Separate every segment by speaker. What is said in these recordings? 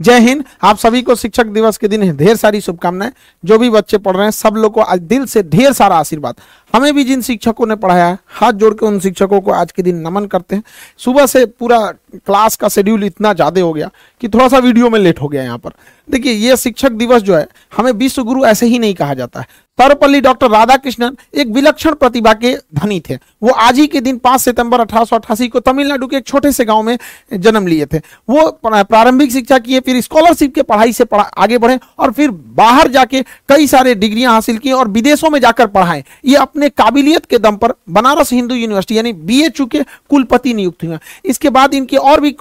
Speaker 1: जय हिंद। आप सभी को शिक्षक दिवस के दिन ढेर सारी शुभकामनाएँ। जो भी बच्चे पढ़ रहे हैं, सब लोग को आज दिल से ढेर सारा आशीर्वाद। हमें भी जिन शिक्षकों ने पढ़ाया है, हाथ जोड़ के उन शिक्षकों को आज के दिन नमन करते हैं। सुबह से पूरा क्लास का शेड्यूल इतना ज़्यादा हो गया कि थोड़ा सा वीडियो में लेट हो गया यहाँ पर। देखिए, ये शिक्षक दिवस जो है, हमें विश्व गुरु ऐसे ही नहीं कहा जाता है। सर्वपल्ली डॉक्टर राधाकृष्णन एक विलक्षण प्रतिभा के धनी थे। वो आज ही के दिन 5 सितंबर अठारह सौ अट्ठासी को तमिलनाडु के एक छोटे से गाँव में जन्म लिए थे। वो प्रारंभिक शिक्षा किए फिर स्कॉलरशिप के पढ़ाई से पढ़ा, आगे बढ़े और फिर बाहर जाके कई सारे डिग्रियाँ हासिल की और विदेशों में जाकर पढ़ाएँ। ये अपने काबिलियत के दम पर बनारस हिंदू यूनिवर्सिटी यानी बी के कुलपति नियुक्त हुए। इसके बाद इनकी और भी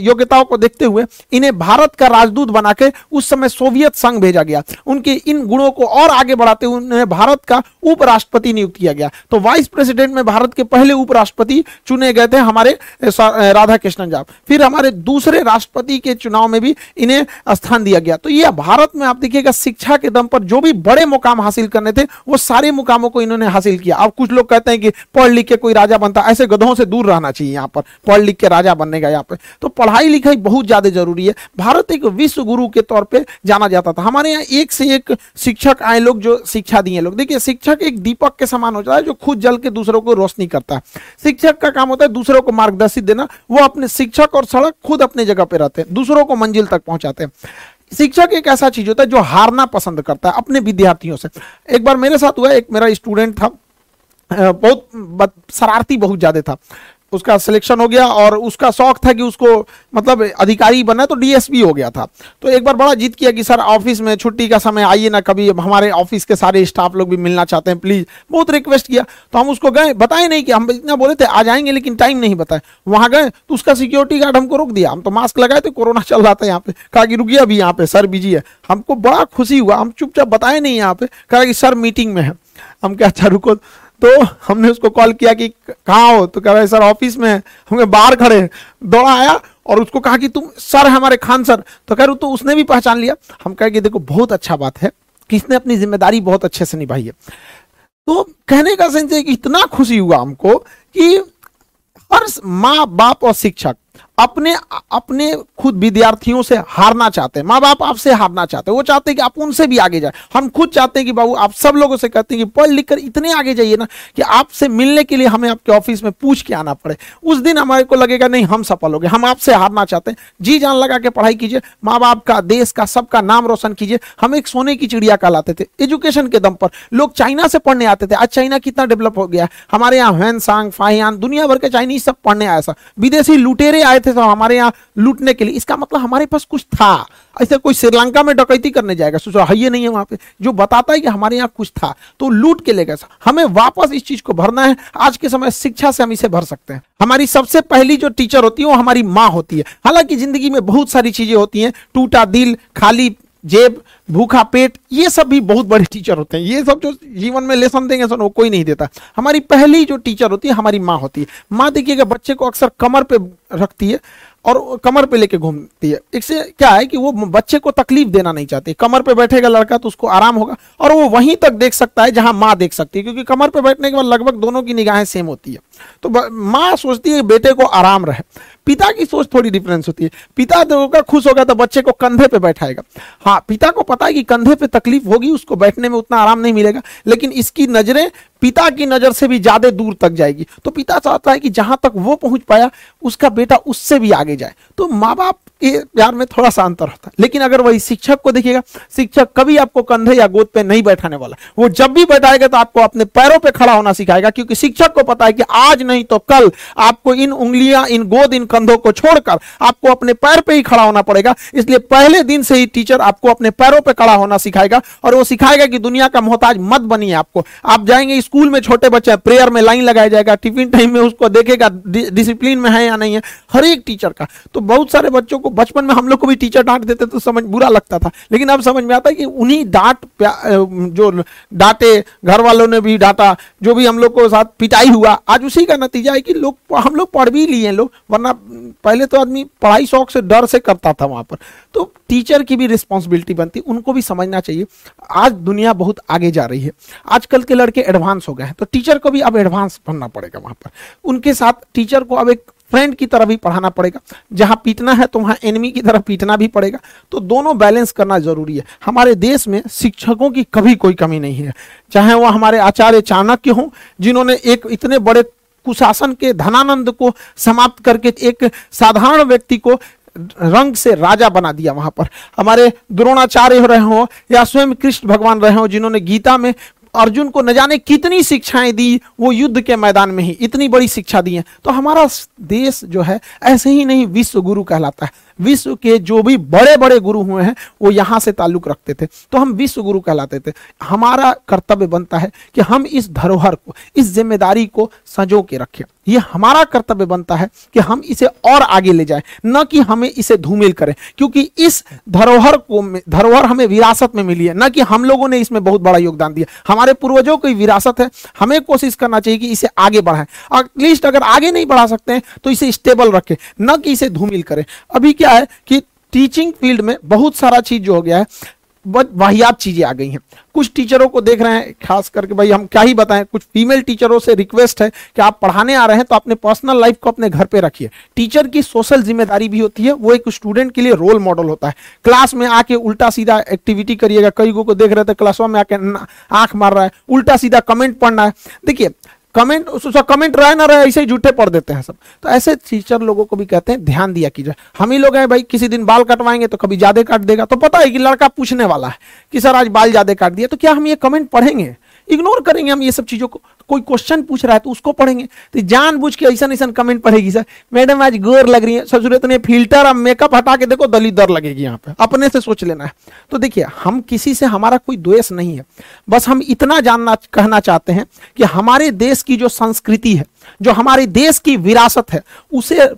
Speaker 1: योग्यताओं को देखते हुए इन्हें भारत का राजदूत बनाकर उस समय सोवियत संघ भेजा गया। उनके इन गुणों को और आगे बढ़ाते हुए उन्हें भारत का उपराष्ट्रपति नियुक्त किया गया। तो वाइस प्रेसिडेंट में भारत के पहले उपराष्ट्रपति चुने गए थे हमारे राधा कृष्णन जाप फिर हमारे दूसरे राष्ट्रपति के चुनाव में भी इन्हें स्थान दिया गया। तो यह भारत में आप देखिएगा, शिक्षा के दम पर जो भी बड़े मुकाम हासिल करने थे, वो सारे मुकामों को इन्होंने हासिल किया। अब कुछ लोग कहते हैं कि पढ़ लिख के कोई राजा बनता, ऐसे गधों से दूर रहना चाहिए यहाँ पर, पढ़ लिख के राजा बनने का यहाँ पर तो पढ़ाई लिखाई बहुत ज़्यादा ज़रूरी है। भारत एक विश्व गुरु के तौर पर जाना जाता था। हमारे यहाँ एक से एक शिक्षक आए लोग जो शिक्षा दिए लोग। देखिए, शिक्षक एक दीपक के समान होता है, जो खुद जल के दूसरों को रोशनी करता। है शिक्षक का काम होता है दूसरों को मार्गदर्शित देना, वो अपने शिक्षक और सड़क खुद अपने जगह पे रहते हैं, दूसरों को मंजिल तक पहुंचाते हैं। शिक्षक एक ऐसा चीज़ होता है जो हारना पसंद करता है अपने विद्यार्थियों से। एक बार मेरे साथ हुआ, एक मेरा स्टूडेंट था बहुत शरारती बहुत ज़्यादा था। उसका सिलेक्शन हो गया और उसका शौक था कि उसको मतलब अधिकारी बनना तो डीएसपी हो गया था। तो एक बार बड़ा जीत किया कि सर ऑफ़िस में छुट्टी का समय, आइए ना, कभी हमारे ऑफ़िस के सारे स्टाफ लोग भी मिलना चाहते हैं प्लीज़ बहुत रिक्वेस्ट किया। तो हम उसको गए, बताए नहीं कि, हम इतना बोले थे आ जाएँगे लेकिन टाइम नहीं बताए। वहाँ गए तो उसका सिक्योरिटी गार्ड हमको रोक दिया। हम तो मास्क लगाए थे, कोरोना चल रहा था यहाँ पे। कहा कि, रुकिए अभी यहाँ पे, सर बिज़ी है। हमको बड़ा खुशी हुआ। हम चुपचाप बताए नहीं यहाँ पे, कहा कि, सर मीटिंग में है। हम क्या अच्छा रुको। तो हमने उसको कॉल किया कि कहाँ हो? तो कह रहे सर, ऑफ़िस में हमें बाहर खड़े दौड़ा आया और उसको कहा कि, तुम सर हमारे खान सर। तो कह रहे तो उसने भी पहचान लिया। हम कहे कि, देखो, बहुत अच्छा बात है कि इसने अपनी ज़िम्मेदारी बहुत अच्छे से निभाई है। तो कहने का कि इतना खुशी हुआ हमको कि हर माँ बाप और शिक्षक अपने अपने खुद विद्यार्थियों से हारना चाहते हैं माँ बाप आपसे हारना चाहते हैं, वो चाहते हैं कि आप उनसे भी आगे जाए। हम खुद चाहते हैं कि बाबू आप सब लोगों से कहते हैं कि पढ़ लिख कर इतने आगे जाइए ना कि आपसे मिलने के लिए हमें आपके ऑफ़िस में पूछ के आना पड़े। उस दिन हमारे को लगेगा, नहीं, हम सफल हो गए, हम आपसे हारना चाहते हैं। जी जान लगा के पढ़ाई कीजिए माँ बाप का, देश का, सबका नाम रोशन कीजिए। हम एक सोने की चिड़िया कहलाते थे, एजुकेशन के दम पर। लोग चाइना से पढ़ने आते थे, आज चाइना कितना डेवलप हो गया हमारे यहाँ हैन फाहियान दुनिया भर के चाइनीज़ सब पढ़ने आया था विदेशी लुटेरे आए थे तो हमारे यहाँ लूटने के लिए। इसका मतलब हमारे पास कुछ था। ऐसे कोई श्रीलंका में डकैती करने जाएगा, सोचो, है नहीं है वहाँ पे। जो बताता है कि हमारे यहाँ कुछ था तो लूट के ले गए हमें वापस इस चीज़ को भरना है। आज के समय शिक्षा से हम इसे भर सकते हैं। हमारी सबसे पहली जो टीचर होती है, वो हमारी माँ होती है। हालाँकि ज़िंदगी में बहुत सारी चीज़ें होती हैं। टूटा दिल, खाली जेब भूखा पेट, ये सब भी बहुत बड़े टीचर होते हैं। ये सब जो जीवन में लेसन देंगे वो कोई नहीं देता। हमारी पहली जो टीचर होती है, हमारी माँ होती है। माँ देखिएगा बच्चे को अक्सर कमर पे रखती है और कमर पे लेके घूमती है, इससे क्या है कि वो बच्चे को तकलीफ़ देना नहीं चाहती। कमर पे बैठेगा लड़का तो उसको आराम होगा और वो वहीं तक देख सकता है जहाँ माँ देख सकती है, क्योंकि कमर पे बैठने के बाद लगभग दोनों की निगाहें सेम होती है। तो माँ सोचती है बेटे को आराम रहे। पिता की सोच थोड़ी डिफरेंस होती है। पिता होगा खुश होगा तो बच्चे को कंधे पे बैठाएगा। हाँ पिता को पता है कि कंधे पे तकलीफ़ होगी, उसको बैठने में उतना आराम नहीं मिलेगा, लेकिन इसकी नज़रें पिता की नज़र से भी ज़्यादा दूर तक जाएगी। तो पिता चाहता है कि जहाँ तक वो पहुँच पाया, उसका बेटा उससे भी आगे जाए। तो माँ बाप के प्यार में थोड़ा सा अंतर होता है। लेकिन अगर वही शिक्षक को देखिएगा, शिक्षक कभी आपको कंधे या गोद पे नहीं बैठाने वाला वो जब भी बैठाएगा तो आपको अपने पैरों पे खड़ा होना सिखाएगा, क्योंकि शिक्षक को पता है कि आज नहीं तो कल आपको इन उंगलियाँ, इन गोद, इन कंधों को छोड़कर आपको अपने पैर पे ही खड़ा होना पड़ेगा। इसलिए पहले दिन से ही टीचर आपको अपने पैरों पे खड़ा होना सिखाएगा और वो सिखाएगा कि दुनिया का मोहताज मत बनिए आपको। आप जाएँगे स्कूल में, छोटे बच्चे प्रेयर में लाइन लगाया जाएगा, टिफ़िन टाइम में उसको देखेगा डिसिप्लिन में है या नहीं है, हर एक टीचर का। तो बहुत सारे बच्चों को बचपन में हम लोग को भी टीचर डांट देते तो समझ, बुरा लगता था। लेकिन अब समझ में आता है कि उन्हीं डांट जो डांटे घर वालों ने भी डांटा, जो भी हम लोग को साथ पिटाई हुआ, आज उसी का नतीजा है कि लोग, हम लोग पढ़ भी लिए लोग, वरना पहले तो आदमी पढ़ाई शौक से डर से करता था वहाँ पर। तो टीचर की भी रिस्पॉन्सिबिलिटी बनती, उनको भी समझना चाहिए, आज दुनिया बहुत आगे जा रही है। आजकल के लड़के एडवांस हो गए हैं तो टीचर को भी अब एडवांस बनना पड़ेगा वहाँ पर। उनके साथ टीचर को अब एक फ्रेंड की तरह भी पढ़ाना पड़ेगा। जहाँ पीटना है तो वहाँ एनिमी की तरह पीटना भी पड़ेगा। तो दोनों बैलेंस करना ज़रूरी है। हमारे देश में शिक्षकों की कभी कोई कमी नहीं है। चाहे वो हमारे आचार्य चाणक्य हों, जिन्होंने एक इतने बड़े कुशासन के धनानंद को समाप्त करके एक साधारण व्यक्ति को रंग से राजा बना दिया वहाँ पर। हमारे द्रोणाचार्य रहे हो या स्वयं कृष्ण भगवान रहे हो, जिन्होंने गीता में अर्जुन को न जाने कितनी शिक्षाएँ दी, वो युद्ध के मैदान में ही इतनी बड़ी शिक्षा दी है। तो हमारा देश जो है, ऐसे ही नहीं, विश्व गुरु कहलाता है। विश्व के जो भी बड़े बड़े गुरु हुए हैं, वो यहाँ से ताल्लुक रखते थे। तो हम विश्व गुरु कहलाते थे। हमारा कर्तव्य बनता है कि हम इस धरोहर को, इस ज़िम्मेदारी को सजो के रखें। ये हमारा कर्तव्य बनता है कि हम इसे और आगे ले जाएँ, न कि हमें इसे धूमिल करें। क्योंकि इस धरोहर को धरोहर हमें विरासत में मिली है, न कि हम लोगों ने इसमें बहुत बड़ा योगदान दिया। हमारे पूर्वजों की विरासत है, हमें कोशिश करना चाहिए कि इसे आगे बढ़ाएँ। एटलीस्ट अगर आगे नहीं बढ़ा सकते हैं तो इसे स्टेबल रखें, न कि इसे धूमिल करें। अभी है कि टीचिंग फ़ील्ड में बहुत सारा चीज़ जो हो गया है वाहियात चीज़ें आ गई हैं। कुछ टीचरों को देख रहे हैं, खास करके भाई हम क्या ही बताएँ, कुछ फीमेल टीचरों से रिक्वेस्ट है कि आप पढ़ाने आ रहे हैं तो अपने पर्सनल लाइफ को अपने घर पे रखिए। टीचर की सोशल ज़िम्मेदारी भी होती है, वो एक स्टूडेंट के लिए रोल मॉडल होता है। क्लास में आके उल्टा सीधा एक्टिविटी करिएगा। कई को देख रहे थे क्लासों में आके आँख मार रहा है, उल्टा सीधा कमेंट पढ़ना है। देखिए कमेंट उसका कमेंट रहे ना रहे ऐसे ही झूठे पढ़ देते हैं सब। तो ऐसे टीचर लोगों को भी कहते हैं, ध्यान दिया कीजिए। हम ही लोग हैं भाई, किसी दिन बाल कटवाएँगे तो कभी ज़्यादा काट देगा। तो पता है कि लड़का पूछने वाला है कि, सर, आज बाल ज़्यादा काट दिया। तो क्या हम ये कमेंट पढ़ेंगे? इग्नोर करेंगे हम ये सब चीज़ों को। कोई क्वेश्चन पूछ रहा है तो उसको पढ़ेंगे। तो जान बुझ के ऐसा ऐसा कमेंट पढ़ेगी सर। मैडम, आज गोर लग रही है। सब ज़रूरत नहीं फ़िल्टर अब मेकअप हटा के देखो दली दर लगेगी यहाँ पे। अपने से सोच लेना है। तो देखिए, हम किसी से हमारा कोई द्वेष नहीं है। बस हम इतना जानना, कहना चाहते हैं कि हमारे देश की जो संस्कृति है, जो हमारे देश की विरासत है, उसे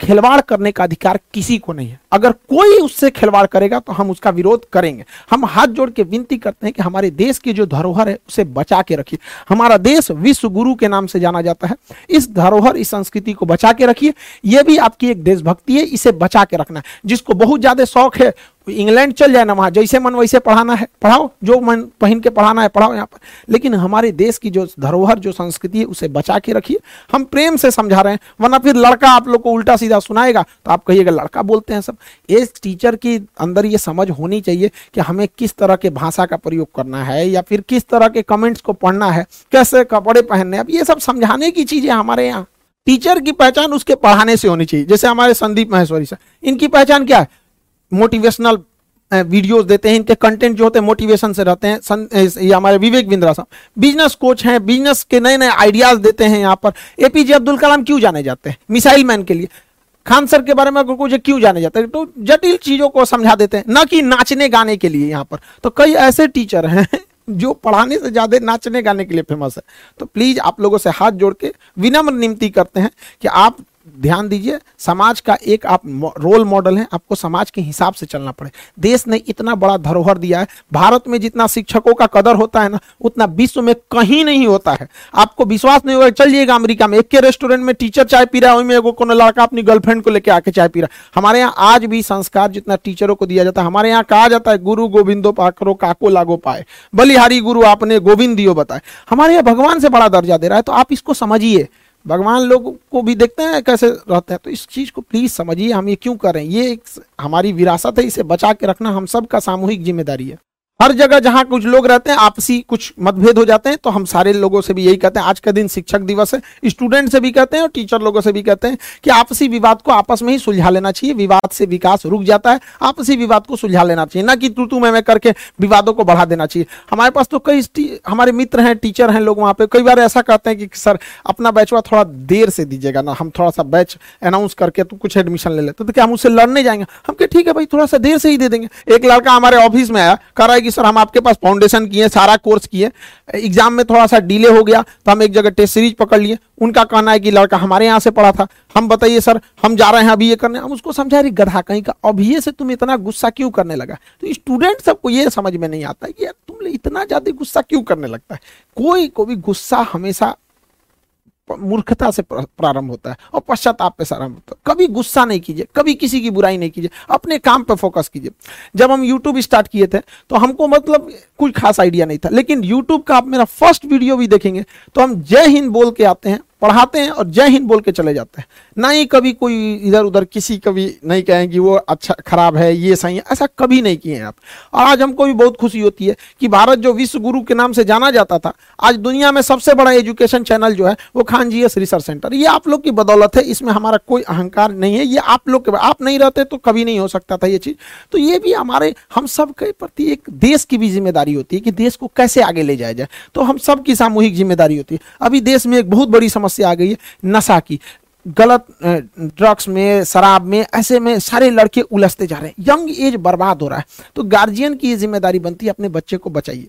Speaker 1: खिलवाड़ करने का अधिकार किसी को नहीं है। अगर कोई उससे खिलवाड़ करेगा तो हम उसका विरोध करेंगे। हम हाथ जोड़ के विनती करते हैं कि हमारे देश की जो धरोहर है, उसे बचा के रखिए। हमारा देश विश्व गुरु के नाम से जाना जाता है। इस धरोहर, इस संस्कृति को बचा के रखिए। यह भी आपकी एक देशभक्ति है, इसे बचा के रखना है। जिसको बहुत ज़्यादा शौक है इंग्लैंड चल जाए ना वहाँ, जैसे मन वैसे पढ़ाना है। पढ़ाओ, जो मन पहन के पढ़ाना है, पढ़ाओ यहाँ पर। लेकिन हमारे देश की जो धरोहर, जो संस्कृति है, उसे बचा के रखिए। हम प्रेम से समझा रहे हैं, वरना फिर लड़का आप लोग को उल्टा सीधा सुनाएगा तो आप कहिएगा, लड़का बोलते हैं सब। एक टीचर की अंदर ये समझ होनी चाहिए कि हमें किस तरह के भाषा का प्रयोग करना है, या फिर किस तरह के कमेंट्स को पढ़ना है, कैसे कपड़े पहनने अब ये सब समझाने की चीज़ें हमारे यहाँ। टीचर की पहचान उसके पढ़ाने से होनी चाहिए। जैसे हमारे संदीप महेश्वरी सर, इनकी पहचान क्या है? मोटिवेशनल वीडियोस देते हैं, इनके कंटेंट जो होते हैं मोटिवेशन से रहते हैं। ये हमारे विवेक बिंद्रा साहब। बिज़नेस कोच हैं बिज़नेस के नए नए आइडियाज़ देते हैं यहाँ पर। एपीजे अब्दुल कलाम क्यों जाने जाते हैं? मिसाइल मैन के लिए। खान सर के बारे में अगर कुछ क्यों जाने जाते हैं? तो जटिल चीज़ों को समझा देते हैं। न कि नाचने गाने के लिए यहाँ पर। तो कई ऐसे टीचर हैं जो पढ़ाने से ज़्यादा नाचने गाने के लिए फ़ेमस है। तो प्लीज़ आप लोगों से हाथ जोड़ के विनम्र निमती करते हैं कि आप ध्यान दीजिए, समाज का एक आप रोल मॉडल हैं, आपको समाज के हिसाब से चलना पड़े। देश ने इतना बड़ा धरोहर दिया है, भारत में जितना शिक्षकों का कदर होता है ना, उतना विश्व में कहीं नहीं होता है। आपको विश्वास नहीं होगा, चलिएगा अमेरिका में, एक के रेस्टोरेंट में टीचर चाय पी रहा है, वही कोनो लड़का अपनी गर्लफ्रेंड को लेकर आके चाय पी रहा है। हमारे यहाँ आज भी संस्कार जितना टीचरों को दिया जाता है, हमारे यहाँ कहा जाता है, गुरु गोविंदो पाकरो काको लागो पाए। बलिहारी गुरु आपने गोविंद दियो बताए। हमारे यहाँ भगवान से बड़ा दर्जा दे रहा है तो आप इसको समझिए। भगवान लोग को भी देखते हैं कैसे रहते हैं। तो इस चीज़ को प्लीज़ समझिए, हम ये क्यों करें? ये एक हमारी विरासत है, इसे बचा के रखना हम सब का सामूहिक ज़िम्मेदारी है। हर जगह जहाँ कुछ लोग रहते हैं, आपसी कुछ मतभेद हो जाते हैं तो हम सारे लोगों से भी यही कहते हैं, आज का दिन शिक्षक दिवस है। स्टूडेंट से भी कहते हैं और टीचर लोगों से भी कहते हैं कि आपसी विवाद को आपस में ही सुलझा लेना चाहिए। विवाद से विकास रुक जाता है, आपसी विवाद को सुलझा लेना चाहिए। ना कि तू तू मैं मैं करके विवादों को बढ़ा देना चाहिए। हमारे पास तो कई हमारे मित्र हैं, टीचर हैं लोग वहाँ पे। कई बार ऐसा कहते हैं कि, सर, अपना बैचवा थोड़ा देर से दीजिएगा ना, हम थोड़ा सा बैच अनाउंस करके तो कुछ एडमिशन ले लेते तो क्या हम उससे लड़ने जाएँगे? हम कहे, ठीक है भाई, थोड़ा सा देर से ही दे देंगे। एक लड़का हमारे ऑफ़िस में आया, कह रहा है सर हम आपके पास फाउंडेशन किए सारा कोर्स किए एग्ज़ाम में थोड़ा सा डिले हो गया तो हम एक जगह टेस्ट सीरीज़ पकड़ लिए। उनका कहना है कि लड़का हमारे यहाँ से पढ़ा था। हम बताइए सर, हम जा रहे हैं अभी ये करने। हम उसको समझा रही गधा कहीं का अभी से तुम इतना गुस्सा क्यों करने लगा? तो स्टूडेंट सबको ये समझ में नहीं आता कि यार तुम इतना ज़्यादा गुस्सा क्यों करने लगता है? कोई को भी गुस्सा हमेशा मूर्खता से प्रारंभ होता है और पश्चाताप पे प्रारंभ होता है। कभी गुस्सा नहीं कीजिए, कभी किसी की बुराई नहीं कीजिए, अपने काम पे फोकस कीजिए। जब हम यूट्यूब स्टार्ट किए थे तो हमको मतलब कुछ खास आइडिया नहीं था। लेकिन यूट्यूब का आप मेरा फ़र्स्ट वीडियो भी देखेंगे तो हम जय हिंद बोल के आते हैं। पढ़ाते हैं और जय हिंद बोल के चले जाते हैं। ना ही कभी कोई इधर उधर किसी कभी नहीं कहें कि वो अच्छा खराब है, ये सही है, ऐसा कभी नहीं किए हैं आप। और आज हमको भी बहुत खुशी होती है कि भारत जो विश्व गुरु के नाम से जाना जाता था, आज दुनिया में सबसे बड़ा एजुकेशन चैनल जो है, वो Khan G S research centre. ये आप लोग की बदौलत है, इसमें हमारा कोई अहंकार नहीं है, ये आप लोग के आप नहीं रहते तो कभी नहीं हो सकता था ये चीज़। तो ये भी हमारे, हम सब के प्रति एक देश की भी ज़िम्मेदारी होती है कि देश को कैसे आगे ले जाया जाए। तो हम सब की सामूहिक ज़िम्मेदारी होती है। अभी देश में एक बहुत बड़ी समस्या आ गई है, नशा की। गलत ड्रग्स में, शराब में, ऐसे में सारे लड़के उलझते जा रहे हैं। यंग एज बर्बाद हो रहा है। तो गार्जियन की ये ज़िम्मेदारी बनती है, अपने बच्चे को बचाइए।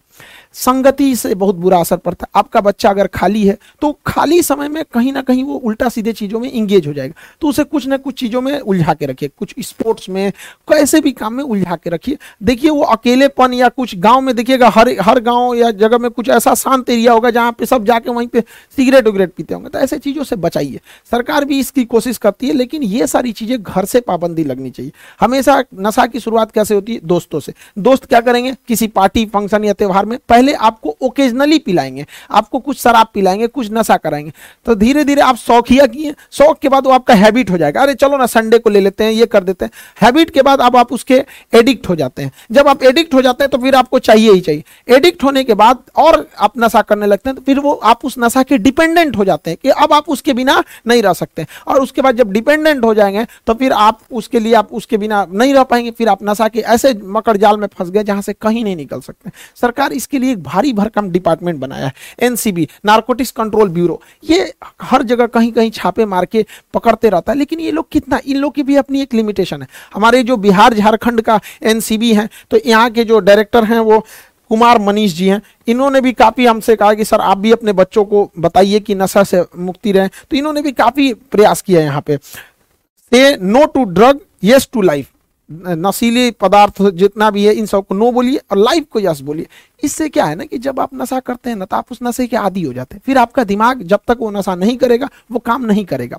Speaker 1: संगति से बहुत बुरा असर पड़ता है। आपका बच्चा अगर खाली है तो खाली समय में कहीं ना कहीं वो उल्टा सीधे चीज़ों में इंगेज हो जाएगा। तो उसे कुछ ना कुछ चीज़ों में उलझा के रखिए। कुछ स्पोर्ट्स में, कैसे भी काम में उलझा के रखिए। देखिए, वो अकेलेपन या कुछ गाँव में देखिएगा, हर हर गाँव या जगह में कुछ ऐसा शांत एरिया होगा जहाँ पे सब जाके वहीं पे सिगरेट उगरेट पीते होंगे। तो ऐसे चीज़ों से बचाइए। सरकार भी इसकी कोशिश करती है, लेकिन ये सारी चीज़ें घर से पाबंदी लगनी चाहिए। हमेशा नशा की शुरुआत कैसे होती है? दोस्तों से। दोस्त क्या करेंगे? किसी पार्टी फ़ंक्शन या त्यौहार में पहले आपको ओकेजनली पिलाएँगे, आपको कुछ शराब पिलाएँगे, कुछ नशा कराएँगे तो धीरे धीरे आप शौकिया किए, शौक के बाद वो आपका हैबिट हो जाएगा। अरे चलो ना संडे को ले लेते हैं, ये कर देते हैं। हैबिट के बाद अब आप उसके एडिक्ट हो जाते हैं। जब आप एडिक्ट हो जाते हैं तो फिर आपको चाहिए ही चाहिए। एडिक्ट होने के बाद और आप नशा करने लगते हैं तो फिर वो आप उस नशा के डिपेंडेंट हो जाते हैं कि अब आप उसके बिना नहीं रह सकते। और उसके बाद जब डिपेंडेंट हो जाएँगे तो फिर आप उसके लिए आप उसके बिना नहीं रह पाएँगे। फिर आप नशा के ऐसे मकड़ जाल में फंस गए जहाँ से कहीं नहीं निकल सकते। सरकार इसके लिए एक भारी भरकम डिपार्टमेंट बनाया है, एनसीबी, नार्कोटिक्स कंट्रोल ब्यूरो। ये हर जगह कहीं कहीं छापे मार के पकड़ते रहता है, लेकिन ये लोग कितना, इन लोग की भी अपनी एक लिमिटेशन है। हमारे जो बिहार झारखंड का एनसीबी है तो यहाँ के जो डायरेक्टर हैं, वो कुमार मनीष जी हैं। इन्होंने भी काफ़ी हमसे कहा कि, सर, आप भी अपने बच्चों को बताइए कि नशा से मुक्ति रहें। तो इन्होंने भी काफ़ी प्रयास किया यहाँ पे। Say no to drug yes to life नशीले पदार्थ जितना भी है, इन सबको नो बोलिए और लाइफ को यस बोलिए। इससे क्या है ना कि जब आप नशा करते हैं ना तो आप उस नशे के आदि हो जाते हैं। फिर आपका दिमाग जब तक वो नशा नहीं करेगा, वो काम नहीं करेगा।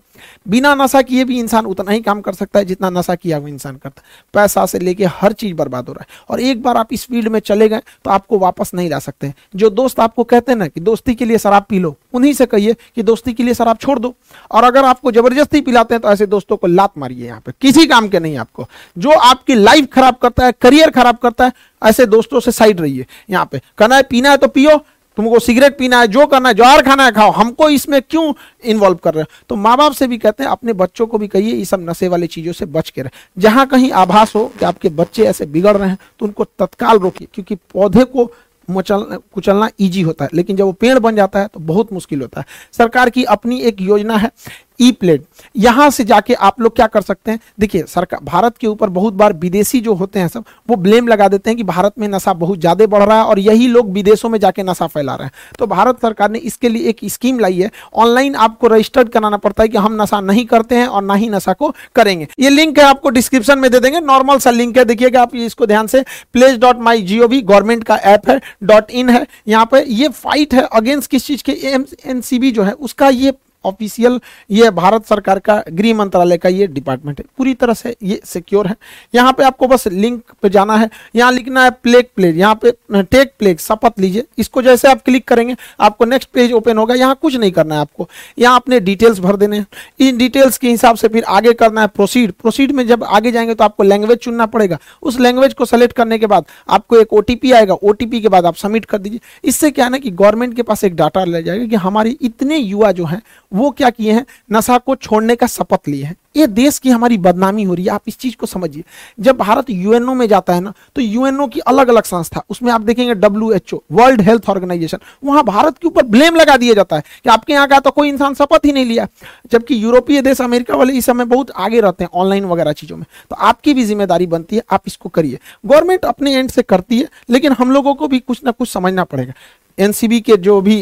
Speaker 1: बिना नशा किए भी इंसान उतना ही काम कर सकता है जितना नशा किया हुआ इंसान करता है। पैसा से लेके हर चीज़ बर्बाद हो रहा है। और एक बार आप इस फ़ील्ड में चले गए तो आपको वापस नहीं ला सकते जो दोस्त आपको कहते हैं ना कि, दोस्ती के लिए शराब पी लो। उन्हीं से कहिए कि दोस्ती के लिए शराब छोड़ दो। और अगर आपको ज़बरदस्ती पिलाते हैं तो ऐसे दोस्तों को लात मारिए यहाँ पे। किसी काम के नहीं आपको। जो आपकी लाइफ खराब करता है करियर खराब करता है, ऐसे दोस्तों से साइड रहिए यहाँ पे। कहना है, पीना है तो पियो, तुमको सिगरेट पीना है, जो करना है ज्वार खाना है, खाओ। हमको इसमें क्यों इन्वॉल्व कर रहे हो? तो माँ बाप से भी कहते हैं, अपने बच्चों को भी कहिए, ये सब नशे वाली चीज़ों से बच के रहे। जहाँ कहीं आभास हो कि आपके बच्चे ऐसे बिगड़ रहे हैं तो उनको तत्काल रोकिए, क्योंकि पौधे को मचल कुचलना ईजी होता है। लेकिन जब वो पेड़ बन जाता है तो बहुत मुश्किल होता है। सरकार की अपनी एक योजना है ई प्लेट यहाँ से जाके आप लोग क्या कर सकते हैं? देखिए, सरकार, भारत के ऊपर बहुत बार विदेशी जो होते हैं सब, वो ब्लेम लगा देते हैं कि भारत में नशा बहुत ज़्यादा बढ़ रहा है और यही लोग विदेशों में जाके नशा फैला रहे हैं। तो भारत सरकार ने इसके लिए एक स्कीम लाई है। ऑनलाइन आपको रजिस्टर्ड कराना पड़ता है कि हम नशा नहीं करते हैं और ना ही नशा को करेंगे। ये लिंक है आपको डिस्क्रिप्शन में दे देंगे। नॉर्मल सा लिंक है। देखिएगा आप इसको ध्यान से। प्लेस डॉट माई जियो भी गवर्नमेंट का ऐप है डॉट इन है। यहाँ पे ये फाइट है अगेंस्ट किस चीज़ के? एम जो है, उसका ये ऑफिशियल, ये भारत सरकार का गृह मंत्रालय का ये डिपार्टमेंट है। पूरी तरह से ये सिक्योर है। यहाँ पे आपको बस लिंक पे जाना है। यहाँ लिखना है प्लेग प्लेग यहाँ पे टेक प्लेग शपथ लीजिए। इसको जैसे आप क्लिक करेंगे, आपको नेक्स्ट पेज ओपन होगा। यहाँ कुछ नहीं करना है आपको। यहाँ अपने डिटेल्स भर देने हैं। इन डिटेल्स के हिसाब से फिर आगे करना है प्रोसीड प्रोसीड में जब आगे जाएँगे तो आपको लैंग्वेज चुनना पड़ेगा। उस लैंग्वेज को सेलेक्ट करने के बाद आपको एक ओटीपी आएगा। ओटीपी के बाद आप सबमिट कर दीजिए। इससे क्या ना कि गवर्नमेंट के पास एक डाटा ले जाएगा कि हमारी इतने युवा जो हैं वो क्या किए हैं? नशा को छोड़ने का शपथ लिए हैं। ये देश की हमारी बदनामी हो रही है। आप इस चीज़ को समझिए। जब भारत यूएनओ में जाता है ना तो यूएनओ की अलग अलग संस्था, उसमें आप देखेंगे W H O world health organisation वहाँ भारत के ऊपर ब्लेम लगा दिया जाता है कि आपके यहाँ का तो कोई इंसान शपथ ही नहीं लिया। जबकि यूरोपीय देश अमेरिका वाले इस समय बहुत आगे रहते हैं ऑनलाइन वगैरह चीज़ों में। तो आपकी भी ज़िम्मेदारी बनती है, आप इसको करिए। गवर्नमेंट अपने एंड से करती है, लेकिन हम लोगों को भी कुछ ना कुछ समझना पड़ेगा। एनसीबी के जो भी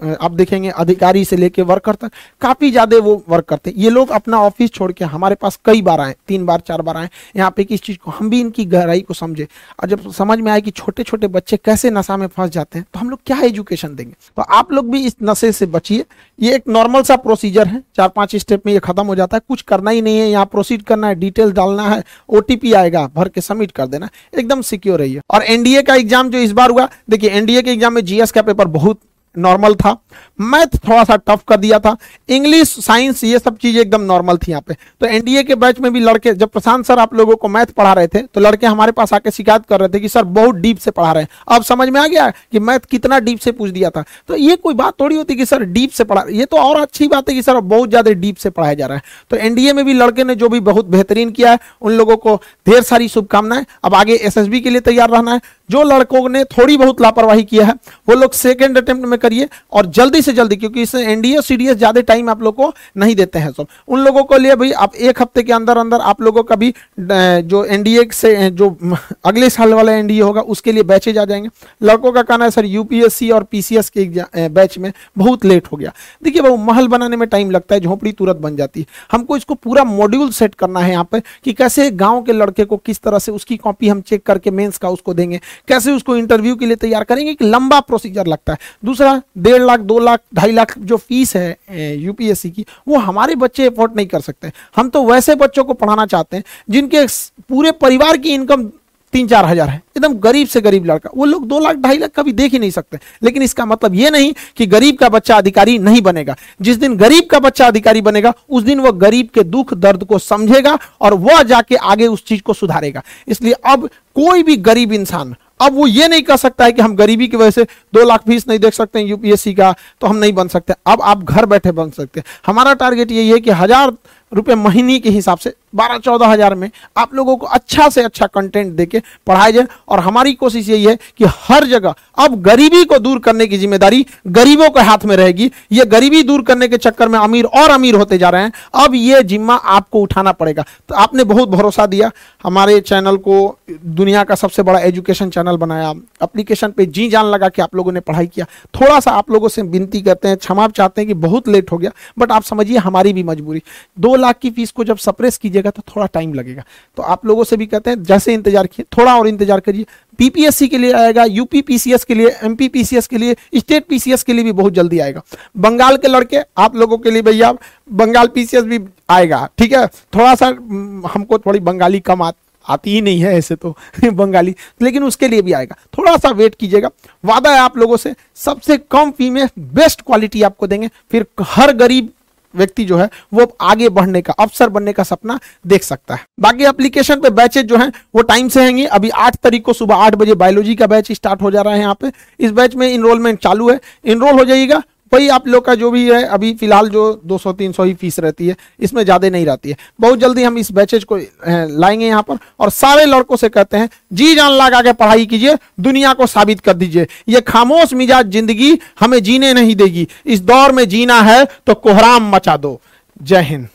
Speaker 1: आप देखेंगे अधिकारी से लेके वर्कर तक काफ़ी ज़्यादा वो वर्क करते हैं। ये लोग अपना ऑफ़िस छोड़ के हमारे पास कई बार आए, तीन बार, चार बार आए। यहाँ पे किस चीज़ को हम भी इनकी गहराई को समझे। और जब समझ में आए कि छोटे छोटे बच्चे कैसे नशा में फंस जाते हैं तो हम लोग क्या एजुकेशन देंगे? तो आप लोग भी इस नशे से बचिए। ये एक नॉर्मल सा प्रोसीजर है। चार पाँच स्टेप में ये खत्म हो जाता है। कुछ करना ही नहीं है। यहाँ प्रोसीड करना है डिटेल डालना है। ओटीपी आएगा, भर के सबमिट कर देना। एकदम सिक्योर रहिए। और एनडीए का एग्ज़ाम जो इस बार हुआ, देखिए एनडीए के एग्ज़ाम में जीएस का पेपर बहुत नॉर्मल था। मैथ थोड़ा सा टफ कर दिया था। इंग्लिश साइंस ये सब चीज़ें एकदम नॉर्मल थी यहाँ पे। तो एनडीए के बैच में भी लड़के, जब प्रशांत सर आप लोगों को मैथ पढ़ा रहे थे तो लड़के हमारे पास आके शिकायत कर रहे थे कि, सर, बहुत डीप से पढ़ा रहे हैं। अब समझ में आ गया कि मैथ कितना डीप से पूछ दिया था। तो ये कोई बात थोड़ी होती कि, सर डीप से पढ़ा ये तो और अच्छी बात है कि, सर, बहुत ज़्यादा डीप से पढ़ाया जा रहा है। तो एनडीए में भी लड़के ने जो भी बहुत बेहतरीन किया है, उन लोगों को ढेर सारी शुभकामनाएँ। अब आगे एसएसबी के लिए तैयार रहना है। जो लड़कों ने थोड़ी बहुत लापरवाही किया है, वो लोग सेकेंड अटेम्प्ट में करिए और जल्दी से जल्दी, क्योंकि इससे एनडीए सीडीएस ज़्यादा टाइम आप लोग को नहीं देते हैं, सब। उन लोगों को लिए भाई आप एक हफ़्ते के अंदर अंदर आप लोगों का भी जो एनडीए से जो अगले साल वाला एनडीए होगा, उसके लिए बैचेज आ जाएँगे। लड़कों का कहना है, सर यूपीएससी और पीसीएस के बैच में बहुत लेट हो गया। देखिए भाई महल बनाने में टाइम लगता है, झोंपड़ी तुरंत बन जाती है। हमको इसको पूरा मॉड्यूल सेट करना है यहाँ पे, कि कैसे गाँव के लड़के को किस तरह से उसकी कॉपी हम चेक करके मेन्स का उसको देंगे। कैसे उसको इंटरव्यू के लिए तैयार करेंगे कि लंबा प्रोसीजर लगता है। दूसरा डेढ़ लाख, दो लाख, ढाई लाख जो फ़ीस है यूपीएससी की, वो हमारे बच्चे अफोर्ड नहीं कर सकते। हम तो वैसे बच्चों को पढ़ाना चाहते हैं, जिनके पूरे परिवार की इनकम तीन चार हज़ार है। एकदम गरीब से गरीब लड़का। वो लोग दो लाख, ढाई लाख कभी देख ही नहीं सकते। लेकिन इसका मतलब ये नहीं कि गरीब का बच्चा अधिकारी नहीं बनेगा। जिस दिन गरीब का बच्चा अधिकारी बनेगा, उस दिन वो गरीब के दुख, दर्द को समझेगा और वह जाके आगे उस चीज़ को सुधारेगा। इसलिए अब कोई भी गरीब इंसान अब वो ये नहीं कर सकता है कि हम गरीबी की वजह से दो लाख फ़ीस नहीं देख सकते हैं यूपीएससी का तो हम नहीं बन सकते। अब आप घर बैठे बन सकते हैं। हमारा टारगेट यही है कि हज़ार रुपए महीने के हिसाब से बारह चौदह हज़ार में आप लोगों को अच्छा से अच्छा कंटेंट देके पढ़ाया जाए। और हमारी कोशिश यही है कि हर जगह अब गरीबी को दूर करने की ज़िम्मेदारी गरीबों के हाथ में रहेगी। ये गरीबी दूर करने के चक्कर में अमीर और अमीर होते जा रहे हैं। अब ये जिम्मा आपको उठाना पड़ेगा। तो आपने बहुत भरोसा दिया। हमारे चैनल को दुनिया का सबसे बड़ा एजुकेशन चैनल बनाया। अप्लीकेशन पर जी जान लगा कि आप लोगों ने पढ़ाई किया। थोड़ा सा आप लोगों से विनती करते हैं, क्षमा चाहते हैं कि बहुत लेट हो गया। बट आप समझिए हमारी भी मजबूरी। दो लाख की फ़ीस को जब सप्रेस कीजिएगा तो थोड़ा टाइम लगेगा। तो आप लोगों से भी कहते हैं जैसे इंतज़ार किए थोड़ा और इंतज़ार करिए। पीपीएससी के लिए आएगा यूपी पीसीएस के लिए एमपी पीसीएस के लिए स्टेट पीसीएस के लिए भी बहुत जल्दी आएगा। बंगाल के लड़के आप लोगों के लिए भैया बंगाल पीसीएस भी आएगा ठीक है? थोड़ा सा हमको थोड़ी बंगाली कम आ, आती ही नहीं है ऐसे तो बंगाली लेकिन उसके लिए भी आएगा। थोड़ा सा वेट कीजिएगा। वादा है आप लोगों से सबसे कम फ़ी में बेस्ट क्वालिटी आपको देंगे। फिर हर गरीब व्यक्ति जो है, वो आगे बढ़ने का अफसर बनने का सपना देख सकता है। बाकी एप्लीकेशन पे बैचेज जो है, वो टाइम से हैंगे। अभी आठ तारीख को सुबह आठ बजे बायोलॉजी का बैच स्टार्ट हो जा रहा है यहाँ पे। इस बैच में इनरोलमेंट चालू है। इनरोल हो जाइएगा। वही आप लोग का जो भी है, अभी फ़िलहाल जो 200-300 ही फ़ीस रहती है, इसमें ज़्यादा नहीं रहती है। बहुत जल्दी हम इस बैचेज को लाएँगे यहाँ पर और सारे लड़कों से कहते हैं, जी जान लगा के पढ़ाई कीजिए, दुनिया को साबित कर दीजिए। ये खामोश मिजाज ज़िंदगी हमें जीने नहीं देगी। इस दौर में जीना है तो कोहराम मचा दो। जय हिंद।